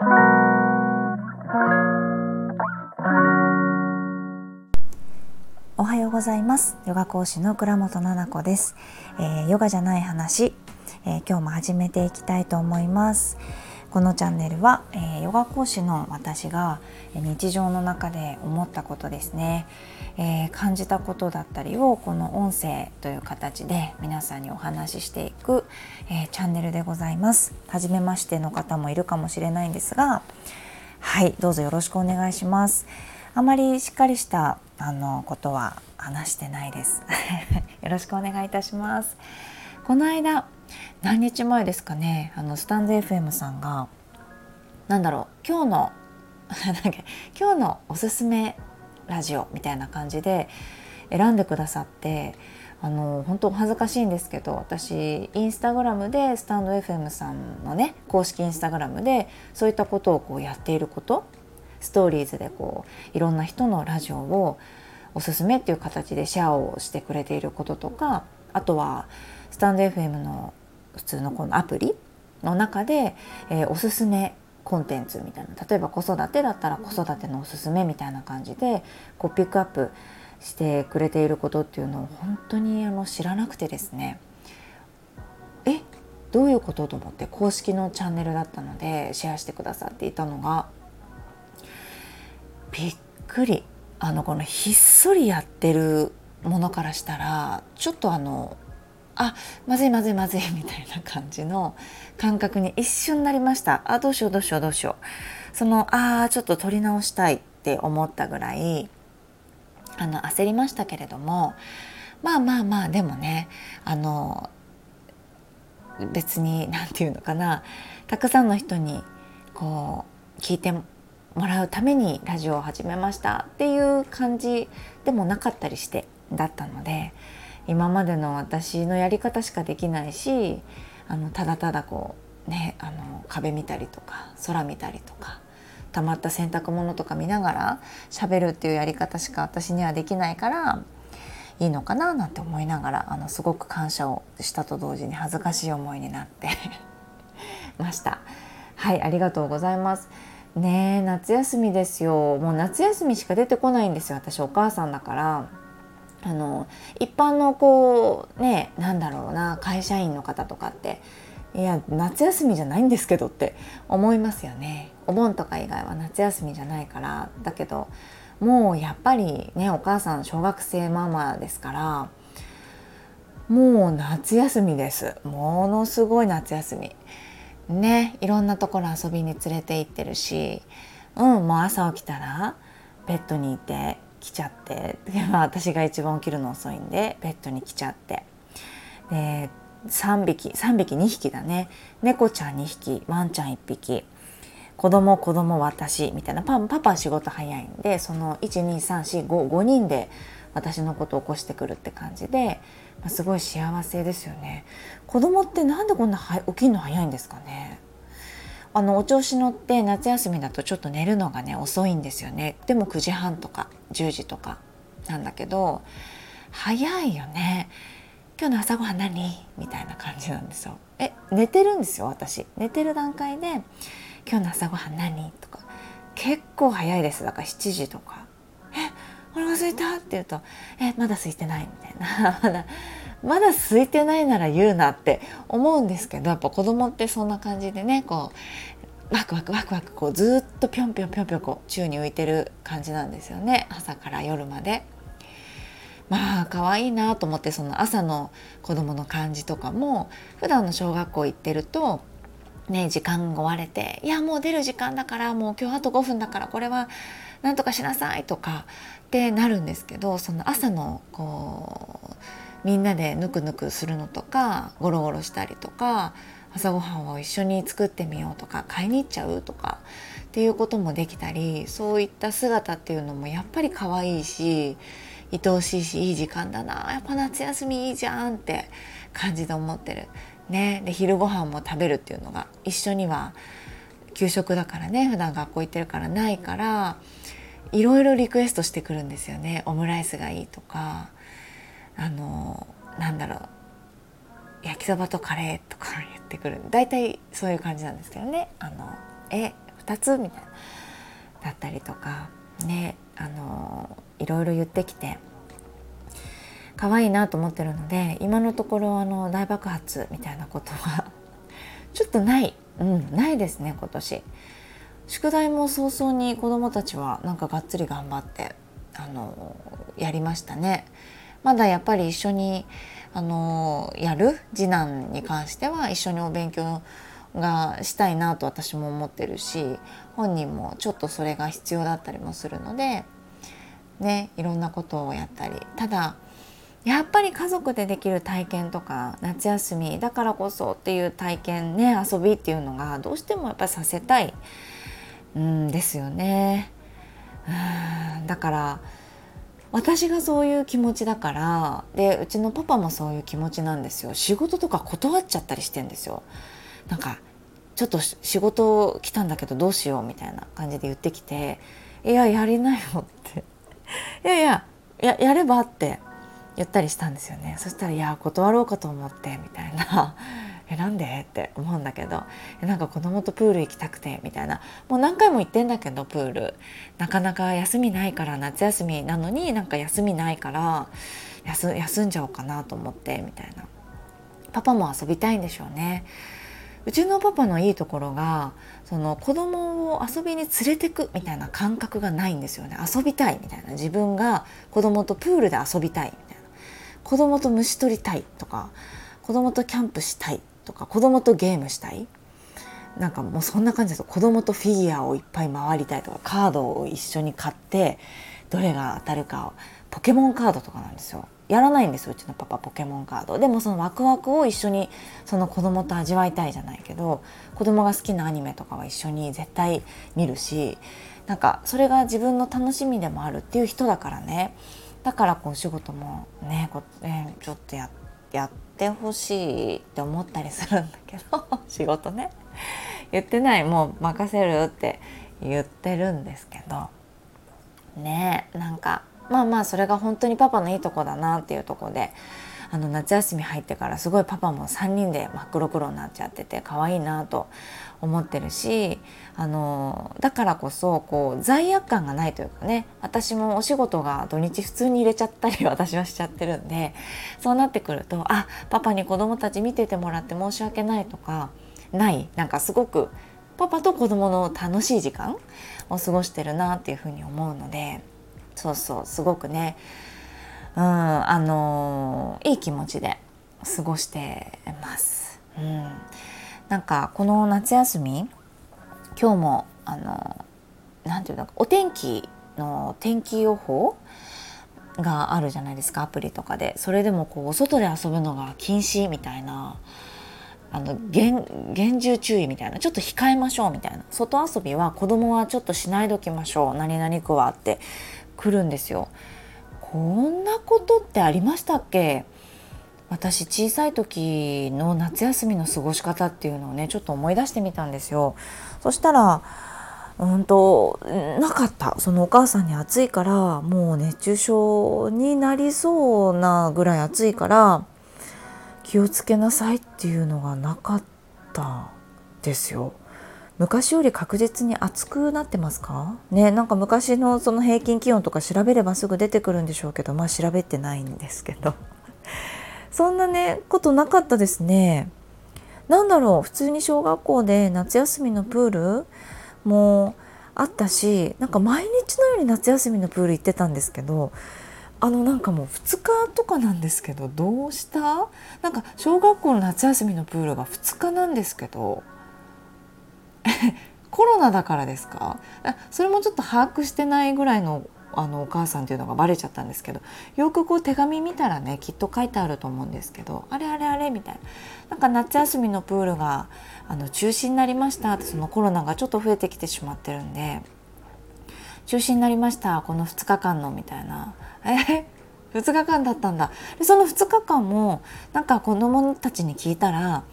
おはようございます。ヨガ講師の倉本々子です、えー、ヨガじゃない話、えー、今日も始めていきたいと思います。このチャンネルは、えー、ヨガ講師の私が日常の中で思ったことですね、えー、感じたことだったりをこの音声という形で皆さんにお話ししていく、えー、チャンネルでございます。初めましての方もいるかもしれないんですがはいどうぞよろしくお願いします。あまりしっかりしたあのことは話してないです。よろしくお願いいたします。この間何日前ですかねあのスタンド FM さんがなんだろう今日の 今日のおすすめラジオみたいな感じで選んでくださってあの本当恥ずかしいんですけど私インスタグラムでスタンド FM さんのね公式インスタグラムでそういったことをこうやっていることストーリーズでこういろんな人のラジオをおすすめっていう形でシェアをしてくれていることとかあとはスタンド FM の普通のこのアプリの中で、えー、おすすめコンテンツみたいな例えば子育てだったら子育てのおすすめみたいな感じでこうピックアップしてくれていることっていうのを本当にあの知らなくてですね。えどういうことと思って公式のチャンネルだったのでシェアしてくださっていたのがびっくり。あのこのひっそりやってるものからしたらちょっとあのあまずいまずいまずい みたいな感じの感覚に一瞬なりました。あどうしようどうしようどうしよう。そのああちょっと撮り直したいって思ったぐらいあの焦りましたけれどもまあまあまあでもねあの別に何て言うのかなたくさんの人にこう聞いてもらうためにラジオを始めましたっていう感じでもなかったりしてだったので今までの私のやり方しかできないしあのただただこうねあの壁見たりとか空見たりとか溜まった洗濯物とか見ながら喋るっていうやり方しか私にはできないからいいのかななんて思いながらあのすごく感謝をしたと同時に恥ずかしい思いになって ました。はいありがとうございます。ね夏休みですよもう夏休みしか出てこないんですよ私お母さんだからあの一般のこうねなんだろうな会社員の方とかっていや夏休みじゃないんですけどって思いますよね。お盆とか以外は夏休みじゃないから。だけどもうやっぱりねお母さん小学生ママですからもう夏休みです。ものすごい夏休み。ねいろんなところ遊びに連れて行ってるしうんもう朝起きたらベッドにいて来ちゃって。私が一番起きるの遅いんでベッドに来ちゃって。で3匹3匹2匹だね。猫ちゃん2匹ワンちゃん1匹。子供子供私みたいな。パパパ仕事早いんでその12345人で私のことを起こしてくるって感じで、まあ、すごい幸せですよね。子供ってなんでこんな起きるの早いんですかね。あのお調子乗って夏休みだとちょっと寝るのがね遅いんですよね。でも9時半とか10時とかなんだけど早いよね。今日の朝ごはん何？みたいな感じなんですよ。え寝てるんですよ私。寝てる段階で今日の朝ごはん何？とか。結構早いです。だから7時とか。えお腹空いた？って言うとえまだ空いてない？みたいな。ま だまだ空いてないなら言うなって思うんですけどやっぱ子供ってそんな感じでねこうワクワクワクワクこうずっとぴょんぴょんぴょんぴょんこう宙に浮いてる感じなんですよね朝から夜まで。まあ可愛いなと思ってその朝の子供の感じとかも普段の小学校行ってるとね時間が追われて「いやもう出る時間だからもう今日あと5分だからこれはなんとかしなさい」とかってなるんですけどその朝のこうみんなでぬくぬくするのとかゴロゴロしたりとか朝ごはんを一緒に作ってみようとか買いに行っちゃうとかっていうこともできたりそういった姿っていうのもやっぱり可愛いし愛おしいしいい時間だなやっぱ夏休みいいじゃんって感じで思ってる。ね、で昼ご飯も食べるっていうのが一緒には給食だからね普段学校行ってるからないからいろいろリクエストしてくるんですよねオムライスがいいとかあのなんだろう。焼きそばとカレーとか言ってくる。大体そういう感じなんですけどね。あのえ2つみたいな。だったりとか。ねあのいろいろ言ってきて。可愛いなと思ってるので今のところあの大爆発みたいなことは。ちょっとない、うん、ないですね今年。宿題も早々に子どもたちはなんかがっつり頑張ってあのやりましたね。まだやっぱり一緒にあのやる次男に関しては一緒にお勉強がしたいなと私も思ってるし本人もちょっとそれが必要だったりもするのでねいろんなことをやったりただやっぱり家族でできる体験とか夏休みだからこそっていう体験ね遊びっていうのがどうしてもやっぱりさせたいんですよね。だから私がそういう気持ちだからでうちのパパもそういう気持ちなんですよ。仕事とか断っちゃったりしてんですよ。なんかちょっと仕事来たんだけどどうしようみたいな感じで言ってきて「いややりなよ」って「いやいやややれば」って言ったりしたんですよね。そしたら「いや断ろうかと思って」みたいな「えなんで?」って思うんだけど「なんか子供とプール行きたくて」みたいな。もう何回も行ってんだけどプール。なかなか休みないから夏休みなのになんか休みないから休休んじゃおうかなと思ってみたいな。パパも遊びたいんでしょうね。うちのパパのいいところがその子供を遊びに連れてくみたいな感覚がないんですよね。遊びたいみたいな。自分が子供とプールで遊びたいみたいな。子供と虫取りたいとか子供とキャンプしたいとか子供とゲームしたい？なんかもうそんな感じです子供とフィギュアをいっぱい回りたいとかカードを一緒に買ってどれが当たるかをポケモンカードとかなんですよ。やらないんですようちのパパポケモンカード。でもそのワクワクを一緒にその子供と味わいたいじゃないけど子供が好きなアニメとかは一緒に絶対見るしなんかそれが自分の楽しみでもあるっていう人だからね。だからこうお仕事もねこ、ね、ちょっとややっててほしいって思ったりするんだけど 仕事ね。言ってないもう任せるって言ってるんですけど。ねなんかまあまあそれが本当にパパのいいとこだなっていうとこであの夏休み入ってからすごいパパも3人で真っ黒黒になっちゃってて可愛いなと思ってるしあのだからこそこう罪悪感がないというかね私もお仕事が土日普通に入れちゃったり 私はしちゃってるんでそうなってくるとあパパに子供たち見ててもらって申し訳ないとかないなんかすごくパパと子供の楽しい時間を過ごしてるなっていうふうに思うので。そうそうすごくねうんあのいい気持ちで過ごしてます。うん、なんかこの夏休み今日もあのなんていうのお天気の天気予報があるじゃないですかアプリとかでそれでもこう外で遊ぶのが禁止みたいなあの厳重注意みたいなちょっと控えましょうみたいな外遊びは子供はちょっとしないでおきましょう何々区はって来るんですよ。こんなことってありましたっけ？私小さい時の夏休みの過ごし方っていうのをねちょっと思い出してみたんですよ。そしたらうんとなかったそのお母さんに暑いからもう熱中症になりそうなぐらい暑いから気をつけなさいっていうのがなかったですよ。昔より確実に暑くなってますか？ねなんか昔のその平均気温とか調べればすぐ出てくるんでしょうけどまあ調べてないんですけど。そんなねことなかったですね。なんだろう普通に小学校で夏休みのプールもあったしなんか毎日のように夏休みのプール行ってたんですけどあのなんかもう2日とかなんですけどどうした？なんか小学校の夏休みのプールが2日なんですけど コロナだからですか？それもちょっと把握してないぐらいのあのお母さんっていうのがバレちゃったんですけどよくこう手紙見たらねきっと書いてあると思うんですけどあれあれあれみたいな。なんか夏休みのプールがあの中止になりましたってそのコロナがちょっと増えてきてしまってるんで中止になりましたこの2日間のみたいな。え2日間だったんだ。でその2日間もなんか子どもたちに聞いたら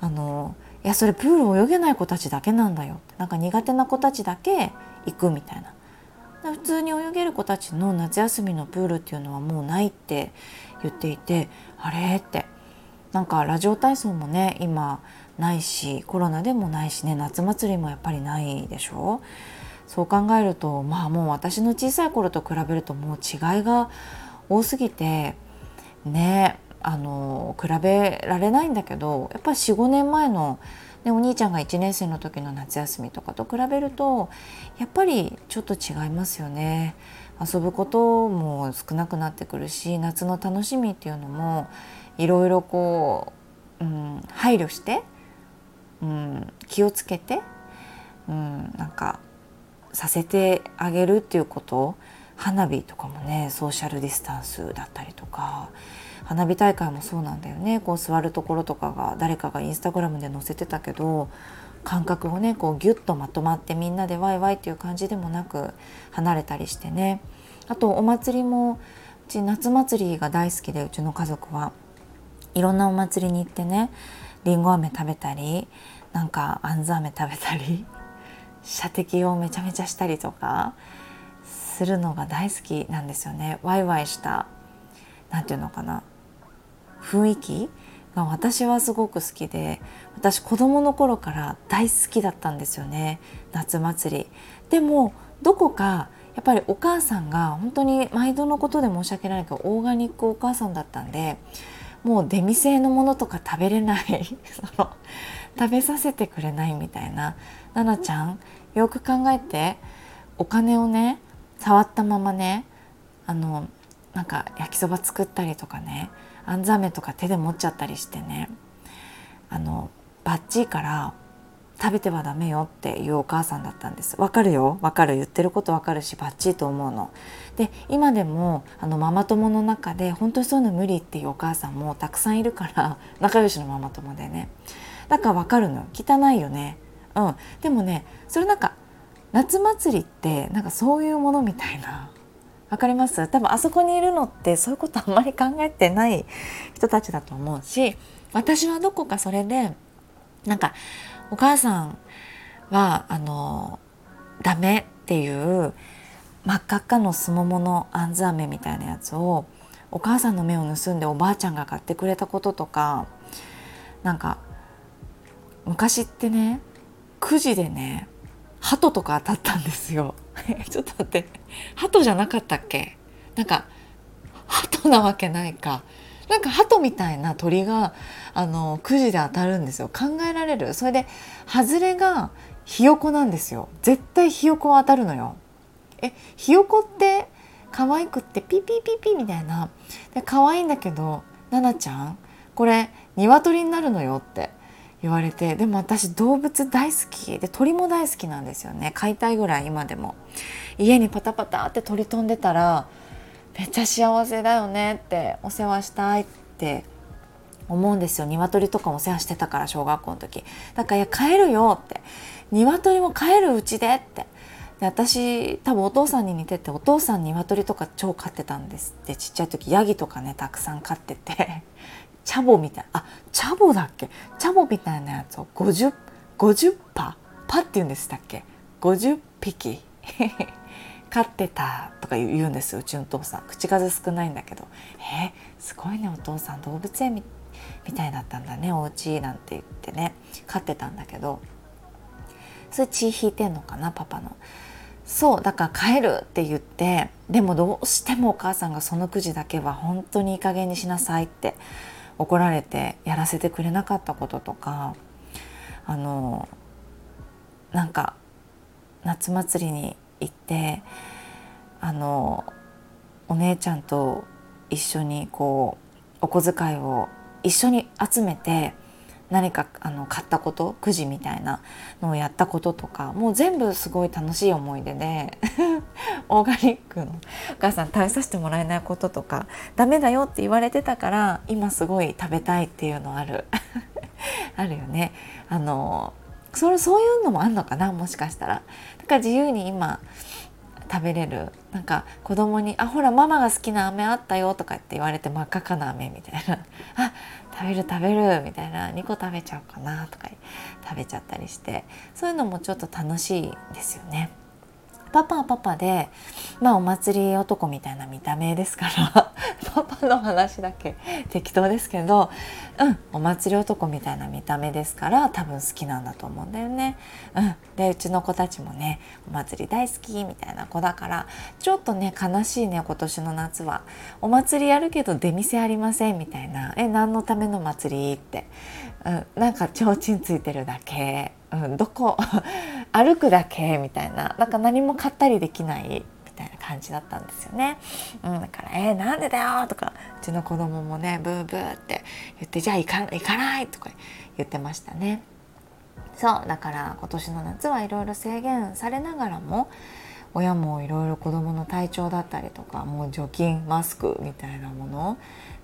あのいやそれプール泳げない子たちだけなんだよ。なんか苦手な子たちだけ行くみたいな。普通に泳げる子たちの夏休みのプールっていうのはもうないって言っていてあれって。なんかラジオ体操もね今ないしコロナでもないしね夏祭りもやっぱりないでしょ。そう考えるとまあもう私の小さい頃と比べるともう違いが多すぎてねあの比べられないんだけどやっぱり45年前の、ね、お兄ちゃんが1年生の時の夏休みとかと比べるとやっぱりちょっと違いますよね。遊ぶことも少なくなってくるし夏の楽しみっていうのもいろいろこう、うん、配慮して、うん、気をつけて、うん、なんかさせてあげるっていうこと花火とかもねソーシャルディスタンスだったりとか花火大会もそうなんだよね。こう座るところとかが誰かがインスタグラムで載せてたけど感覚をねこうギュッとまとまってみんなでワイワイっていう感じでもなく離れたりしてね。あとお祭りもうち夏祭りが大好きでうちの家族は。いろんなお祭りに行ってねりんご飴食べたりなんかあんず飴食べたり 射的をめちゃめちゃしたりとかするのが大好きなんですよね。ワイワイした何て言うのかな。雰囲気が私はすごく好きで私子供の頃から大好きだったんですよね。夏祭り。でもどこかやっぱりお母さんが本当に毎度のことで申し訳ないけどオーガニックお母さんだったんでもう出店のものとか食べれない。その食べさせてくれないみたいな「奈々ちゃんよく考えてお金をね触ったままねあのなんか焼きそば作ったりとかねあんざめとか手で持っちゃったりしてね。あのバッチリから食べてはダメよっていうお母さんだったんです。わかるよ。わかる。言ってることわかるしバッチリと思うの。で今でもあのママ友の中で本当にそういうの無理っていうお母さんもたくさんいるから 仲良しのママ友でね。だからわかるの汚いよね。うん。でもねそれなんか夏祭りってなんかそういうものみたいなわかります。多分あそこにいるのってそういうことあんまり考えてない人たちだと思うし私はどこかそれでなんかお母さんはあのダメっていう真っ赤っかのすもものあんず飴みたいなやつをお母さんの目を盗んでおばあちゃんが買ってくれたこととかなんか昔ってねくじでね鳩とか当たったんですよ。ちょっと待って。鳩じゃなかったっけ？なんか鳩なわけないか。なんか鳩みたいな鳥があのくじで当たるんですよ。考えられる？それで外れがひよこなんですよ。絶対ひよこは当たるのよ。えひよこって可愛くってピピピピみたいな。で可愛いんだけどななちゃんこれ鶏になるのよって。言われてでも私動物大好きで鳥も大好きなんですよね。飼いたいぐらい今でも。家にパタパタって鳥飛んでたらめっちゃ幸せだよねってお世話したいって思うんですよ。鶏とかもお世話してたから小学校の時。だから「いや帰るよ」って「鶏も帰るうちで」って。で私多分お父さんに似ててお父さん鶏とか超飼ってたんですって。ちっちゃい時ヤギとかねたくさん飼ってて。チャボみたいなあチャボだっけ？チャボみたいなやつを 50, 50パパって言うんですっけ？50匹？飼ってたとか言うんですうちのお父さん。口数少ないんだけど。えー、すごいねお父さん。動物園みたいだったんだね。お家なんて言ってね。飼ってたんだけど。それ血引いてんのかな？パパの。そうだから帰るって言って。でもどうしてもお母さんがそのくじだけは本当にいい加減にしなさいって。怒られてやらせてくれなかったこととかあのなんか夏祭りに行ってあのお姉ちゃんと一緒にこうお小遣いを一緒に集めて何かあの買ったことくじみたいなのをやったこととかもう全部すごい楽しい思い出で オーガニックのお母さん食べさせてもらえないこととかダメだよって言われてたから今すごい食べたいっていうのある。あるよね。あのそれそういうのもあんのかな？もしかしたら。だから自由に今食べれる。なんか子供に「あほらママが好きな飴あったよ」とかって言われて真っ赤かな飴みたいな「あ食べる食べる」みたいな「2個食べちゃおうかな」とか食べちゃったりしてそういうのもちょっと楽しいですよね。パパはパパでまあお祭り男みたいな見た目ですから パパの話だけ 適当ですけどうんお祭り男みたいな見た目ですから多分好きなんだと思うんだよね。うん、でうちの子たちもねお祭り大好きみたいな子だからちょっとね悲しいね今年の夏は。お祭りやるけど出店ありませんみたいな。え何のための祭りって、うん、なんか提灯ついてるだけ、うん、どこ？歩くだけみたいななんか何も買ったりできないみたいな感じだったんですよね。うん、だから「えー、なんでだよ」とかうちの子供もねブーブーって言って「じゃあ行か行かない」とか言ってましたね。そうだから今年の夏はいろいろ制限されながらも親もいろいろ子どもの体調だったりとかもう除菌マスクみたいなもの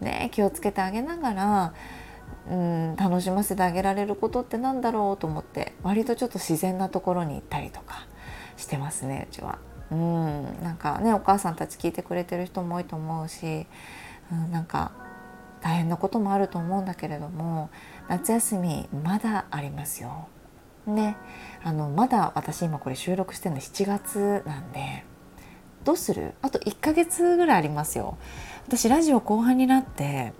ね気をつけてあげながらうん楽しませてあげられることってなんだろうと思って割とちょっと自然なところに行ったりとかしてますねうちは。うんなんかねお母さんたち聞いてくれてる人も多いと思うし、うん、なんか大変なこともあると思うんだけれども夏休みまだありますよ。ねあのまだ私今これ収録してるの7月なんでどうする？あと1ヶ月ぐらいありますよ。私ラジオ後半になって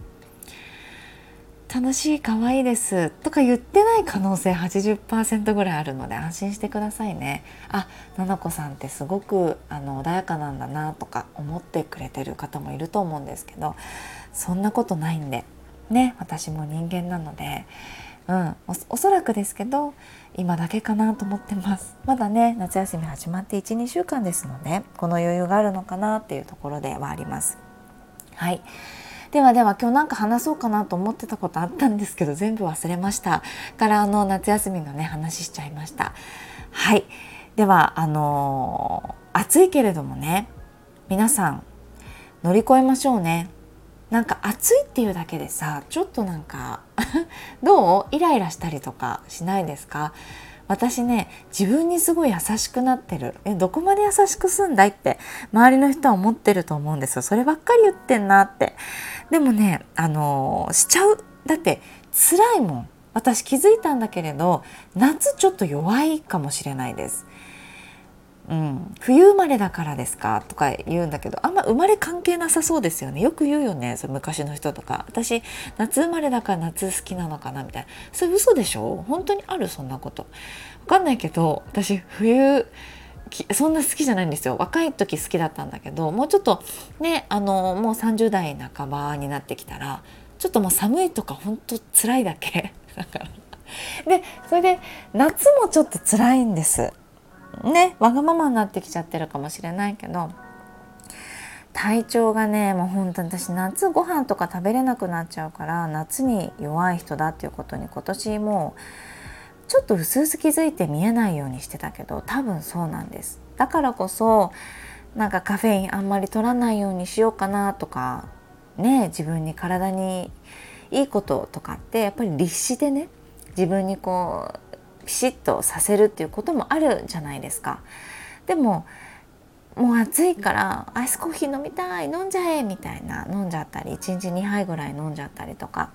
楽しい可愛いです。とか言ってない可能性80%ぐらいあるので安心してくださいね。あななこさんってすごくあの穏やかなんだなとか思ってくれてる方もいると思うんですけどそんなことないんで。ね私も人間なので。うんおそらくですけど今だけかなと思ってます。まだね夏休み始まって12週間ですのでこの余裕があるのかなっていうところではあります。はい。ではでは今日なんか話そうかなと思ってたことあったんですけど全部忘れました。からあの夏休みのね話しちゃいました。はい。ではあのー、暑いけれどもね皆さん乗り越えましょうね。なんか暑いっていうだけでさちょっとなんか どう？イライラしたりとかしないですか？私ね自分にすごい優しくなってる。えどこまで優しくすんだいって周りの人は思ってると思うんですよ。そればっかり言ってんなって。でもねあのー、しちゃう。だって辛いもん。私気づいたんだけれど夏ちょっと弱いかもしれないです。うん、冬生まれだからですかとか言うんだけどあんま生まれ関係なさそうですよね。よく言うよねそ昔の人とか。私夏生まれだから夏好きなのかなみたいな。それ嘘でしょ？本当にあるそんなこと。分かんないけど私冬そんな好きじゃないんですよ。若い時好きだったんだけどもうちょっとねあのもう30代半ばになってきたらちょっともう寒いとか本当辛いだけ。だから。でそれで夏もちょっと辛いんです。ねわがままになってきちゃってるかもしれないけど体調がねもう本当に私夏ご飯とか食べれなくなっちゃうから夏に弱い人だっていうことに今年もうちょっと薄々気づいて見えないようにしてたけど多分そうなんです。だからこそなんかカフェインあんまり取らないようにしようかなとかね自分に体にいいこととかってやっぱり律してね自分にこうピシッとさせるっていうこともあるじゃないですか。でももう暑いからアイスコーヒー飲みたい飲んじゃえみたいな飲んじゃったり1日2杯ぐらい飲んじゃったりとか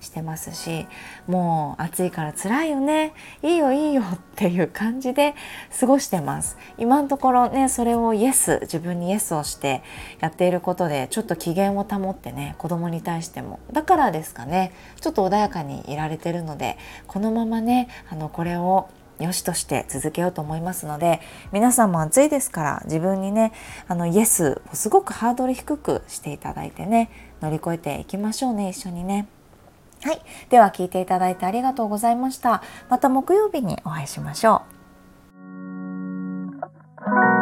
してますしもう暑いから辛いよねいいよいいよっていう感じで過ごしてます。今のところねそれをイエス自分にイエスをしてやっていることでちょっと機嫌を保ってね子供に対しても。だからですかねちょっと穏やかにいられてるのでこのままねあのこれを良しとして続けようと思いますので皆さんも暑いですから自分にねあのイエスをすごくハードル低くしていただいてね乗り越えていきましょうね一緒にね。はい。では聞いていただいてありがとうございました。また木曜日にお会いしましょう。